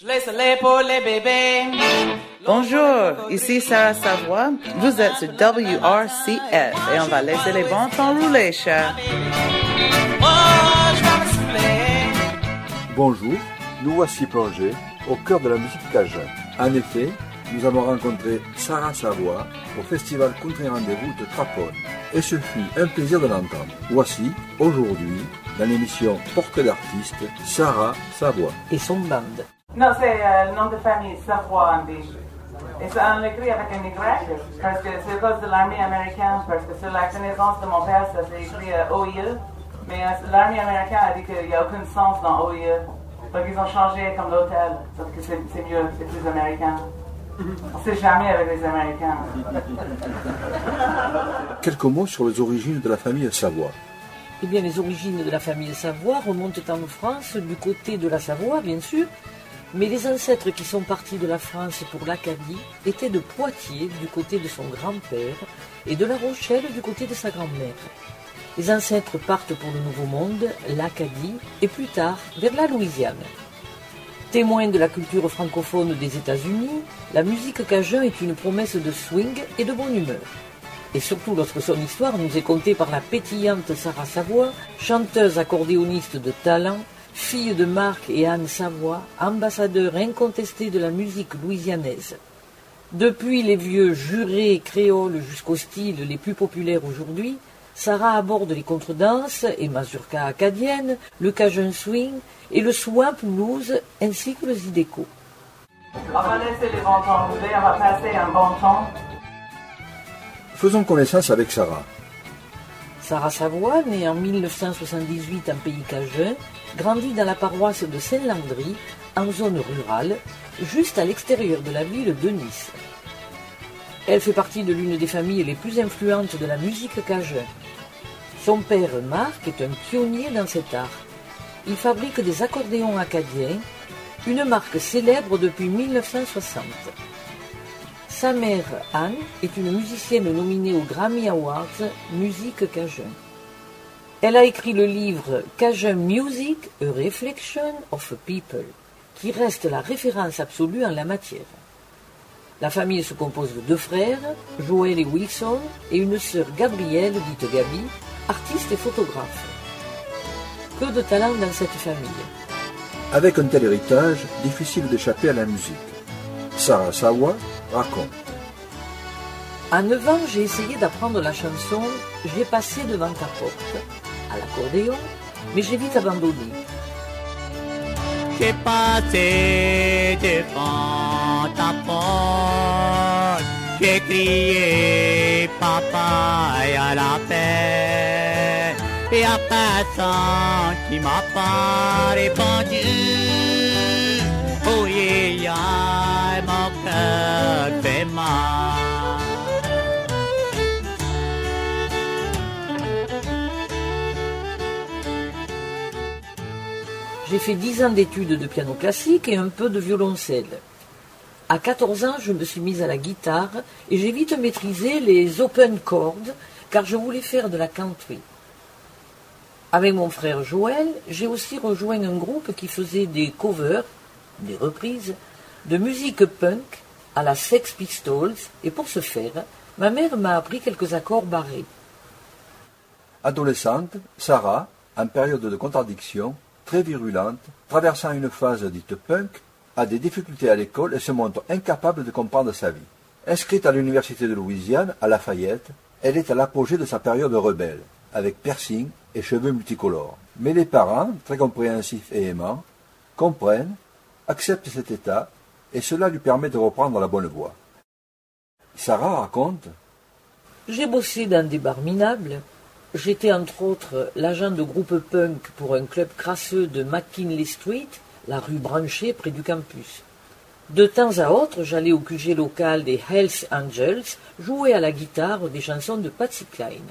Je laisse les pour les bébés. Bonjour, ici Sarah Savoie. Vous êtes sur WRCF et on va laisser les bons temps rouler, cher. Bonjour, nous voici plongés au cœur de la musique cajun. En effet, nous avons rencontré Sarah Savoie au festival Country Rendez-vous de Trapone. Et ce fut un plaisir de l'entendre. Voici, aujourd'hui, dans l'émission Portrait d'artiste, Sarah Savoie. et son band. Non, c'est euh, le nom de famille Savoie en biche. Et ça, on l'écrit avec un Y, parce que c'est à cause de l'armée américaine, parce que sur la connaissance de mon père, ça s'est écrit euh, OIE. Mais euh, l'armée américaine a dit qu'il n'y a aucun sens dans OIE. Donc ils ont changé comme l'hôtel. Sauf que c'est c'est mieux, c'est plus américain. On ne sait jamais avec les Américains. Quelques mots sur les origines de la famille Savoie. Eh bien, les origines de la famille Savoie remontent en France, du côté de la Savoie, bien sûr, mais les ancêtres qui sont partis de la France pour l'Acadie étaient de Poitiers, du côté de son grand-père, et de La Rochelle, du côté de sa grand-mère. Les ancêtres partent pour le Nouveau Monde, l'Acadie, et plus tard vers la Louisiane. Témoin de la culture francophone des États-Unis, la musique cajun est une promesse de swing et de bonne humeur. Et surtout lorsque son histoire nous est contée par la pétillante Sarah Savoie, chanteuse accordéoniste de talent, fille de Marc et Anne Savoie, ambassadeur incontesté de la musique louisianaise. Depuis les vieux jurés créoles jusqu'aux styles les plus populaires aujourd'hui, Sarah aborde les contredanses et mazurka acadienne, le cajun swing et le swamp blues ainsi que le zydeco. On va laisser les bons temps rouler, on va passer un bon temps. Faisons connaissance avec Sarah. Sarah Savoie, née en 1978 en pays cajun, grandit dans la paroisse de Saint-Landry, en zone rurale, juste à l'extérieur de la ville de Nice. Elle fait partie de l'une des familles les plus influentes de la musique cajun. Son père, Marc, est un pionnier dans cet art. Il fabrique des accordéons acadiens, une marque célèbre depuis 1960. Sa mère, Anne, est une musicienne nominée aux Grammy Awards Musique Cajun. Elle a écrit le livre Cajun Music, A Reflection of a People, qui reste la référence absolue en la matière. La famille se compose de deux frères, Joël et Wilson, et une sœur Gabrielle, dite Gabi, artiste et photographe. Que de talent dans cette famille. Avec un tel héritage, difficile d'échapper à la musique. Sarah Savoie raconte. À 9 ans, j'ai essayé d'apprendre la chanson J'ai passé devant ta porte à l'accordéon, mais j'ai vite abandonné. J'ai passé devant ta porte, j'ai crié papa et à la peine, et à personne qui m'a pas répondu. Fait 10 ans d'études de piano classique et un peu de violoncelle. À 14 ans, je me suis mise à la guitare et j'ai vite maîtrisé les open chords car je voulais faire de la country. Avec mon frère Joël, j'ai aussi rejoint un groupe qui faisait des covers, des reprises, de musique punk à la Sex Pistols et pour ce faire, ma mère m'a appris quelques accords barrés. Adolescente, Sarah, en période de contradiction, très virulente, traversant une phase dite punk, a des difficultés à l'école et se montre incapable de comprendre sa vie. Inscrite à l'université de Louisiane, à Lafayette, elle est à l'apogée de sa période rebelle, avec piercing et cheveux multicolores. Mais les parents, très compréhensifs et aimants, comprennent, acceptent cet état, et cela lui permet de reprendre la bonne voie. Sarah raconte J'ai bossé dans des bars minables. J'étais entre autres l'agent de groupe punk pour un club crasseux de McKinley Street, la rue branchée près du campus. De temps à autre, j'allais au QG local des Hells Angels jouer à la guitare des chansons de Patsy Cline.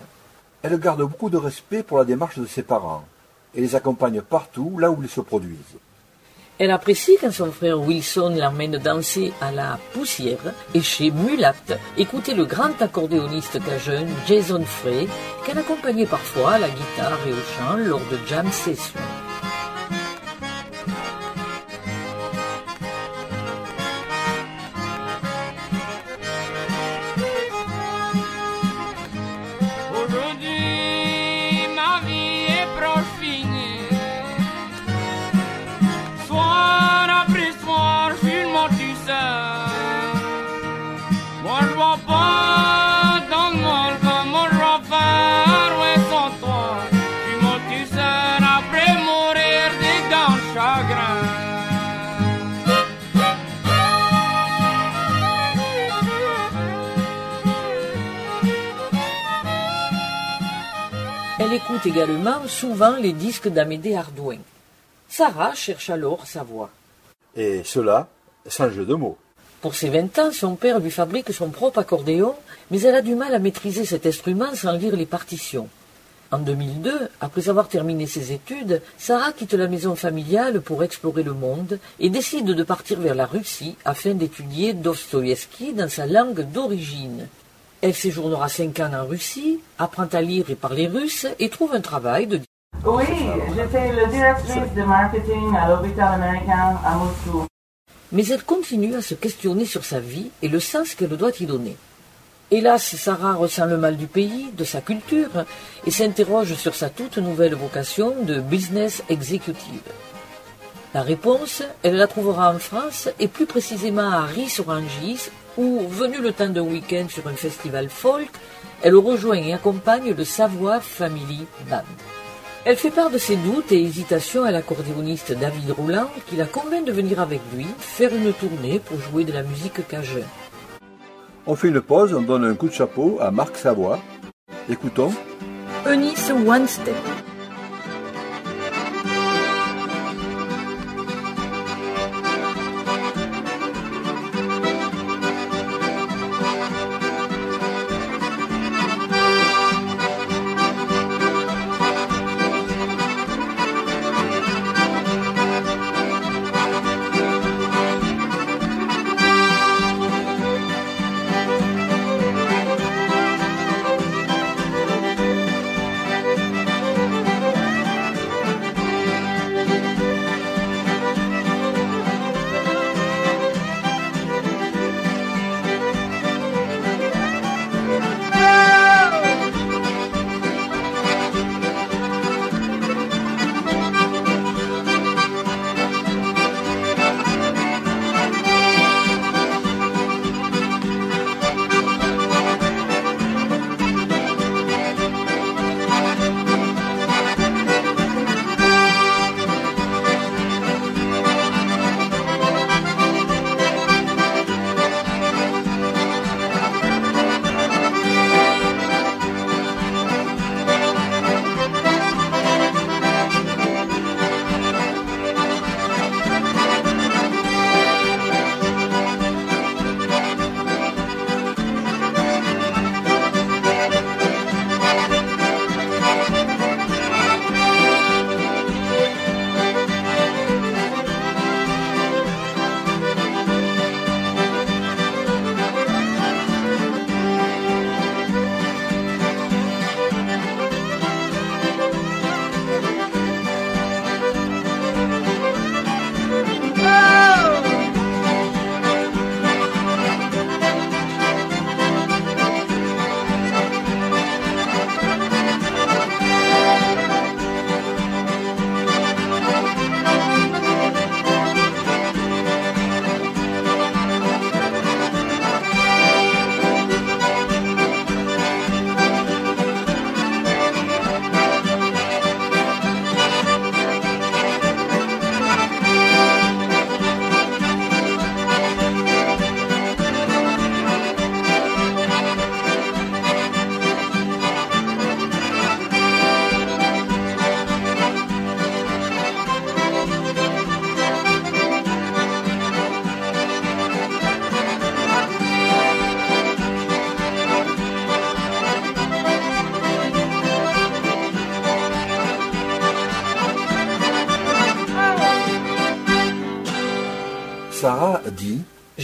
Elle garde beaucoup de respect pour la démarche de ses parents et les accompagne partout là où ils se produisent. Elle apprécie quand son frère Wilson l'emmène danser à la poussière et chez Mulat écouter le grand accordéoniste cajun Jason Frey qu'elle accompagnait parfois à la guitare et au chant lors de jam sessions. Écoutent également souvent les disques d'Amédée Ardouin. Sarah cherche alors sa voix. Et cela, sans jeu de mots. Pour ses 20 ans, son père lui fabrique son propre accordéon, mais elle a du mal à maîtriser cet instrument sans lire les partitions. En 2002, après avoir terminé ses études, Sarah quitte la maison familiale pour explorer le monde et décide de partir vers la Russie afin d'étudier Dostoïevski dans sa langue d'origine. Elle séjournera cinq ans en Russie, apprend à lire et parler russe et trouve un travail de Oui, j'étais le directrice de marketing à l'hôpital américain à Moscou. mais elle continue à se questionner sur sa vie et le sens qu'elle doit y donner. Hélas, Sarah ressent le mal du pays, de sa culture, et s'interroge sur sa toute nouvelle vocation de business executive. La réponse, elle la trouvera en France, et plus précisément à Ris-sur-Angis, où, venu le temps d'un week-end sur un festival folk, elle rejoint et accompagne le Savoie Family Band. Elle fait part de ses doutes et hésitations à l'accordéoniste David Roland, qui la convainc de venir avec lui faire une tournée pour jouer de la musique cajun. On fait une pause, on donne un coup de chapeau à Marc Savoie. Écoutons. Eunice One Step.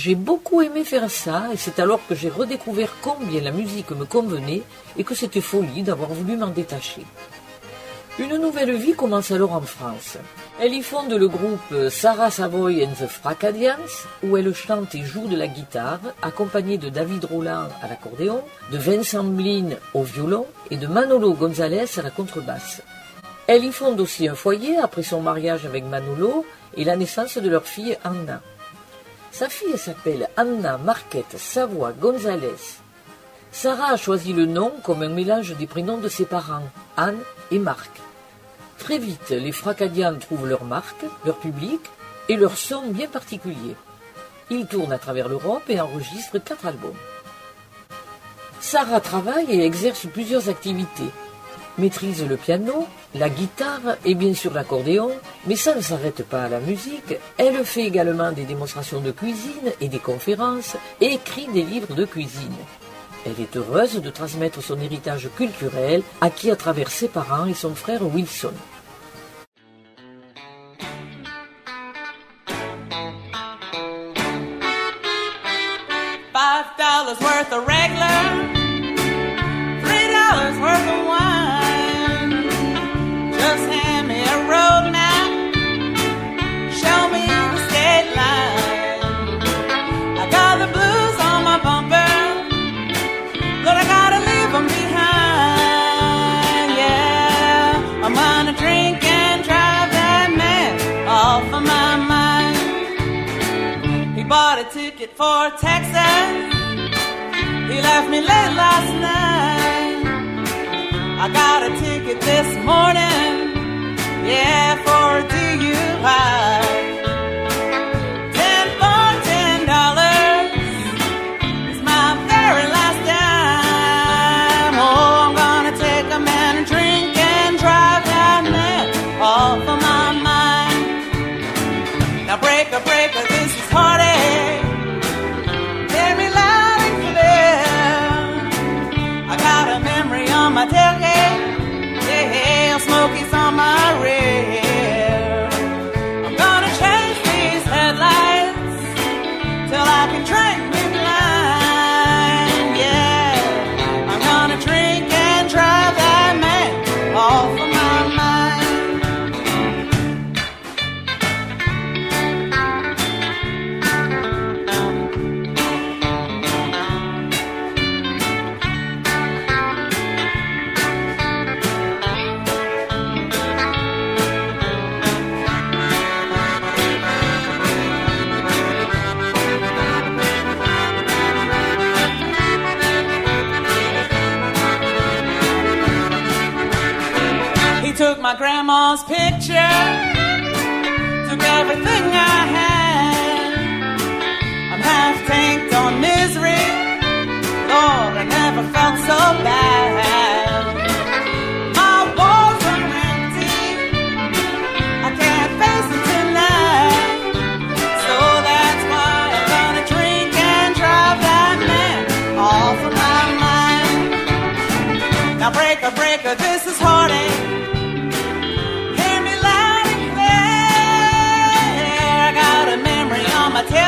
J'ai beaucoup aimé faire ça et c'est alors que j'ai redécouvert combien la musique me convenait et que c'était folie d'avoir voulu m'en détacher. Une nouvelle vie commence alors en France. Elle y fonde le groupe Sarah Savoy and the Fracadians, où elle chante et joue de la guitare, accompagnée de David Roland à l'accordéon, de Vincent Blin au violon et de Manolo González à la contrebasse. Elle y fonde aussi un foyer après son mariage avec Manolo et la naissance de leur fille Anna. Sa fille s'appelle Anna Marquette Savoie González. Sarah a choisi le nom comme un mélange des prénoms de ses parents, Anne et Marc. Très vite, les Fracadians trouvent leur marque, leur public et leur son bien particulier. Ils tournent à travers l'Europe et enregistrent quatre albums. Sarah travaille et exerce plusieurs activités maîtrise le piano, la guitare et bien sûr l'accordéon, mais ça ne s'arrête pas à la musique, elle fait également des démonstrations de cuisine et des conférences et écrit des livres de cuisine. Elle est heureuse de transmettre son héritage culturel acquis à travers ses parents et son frère Wilson. ticket for Texas. He left me late last night. I got a ticket this morning. carry on my tailgate. Yeah, smoky. God's people.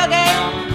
again.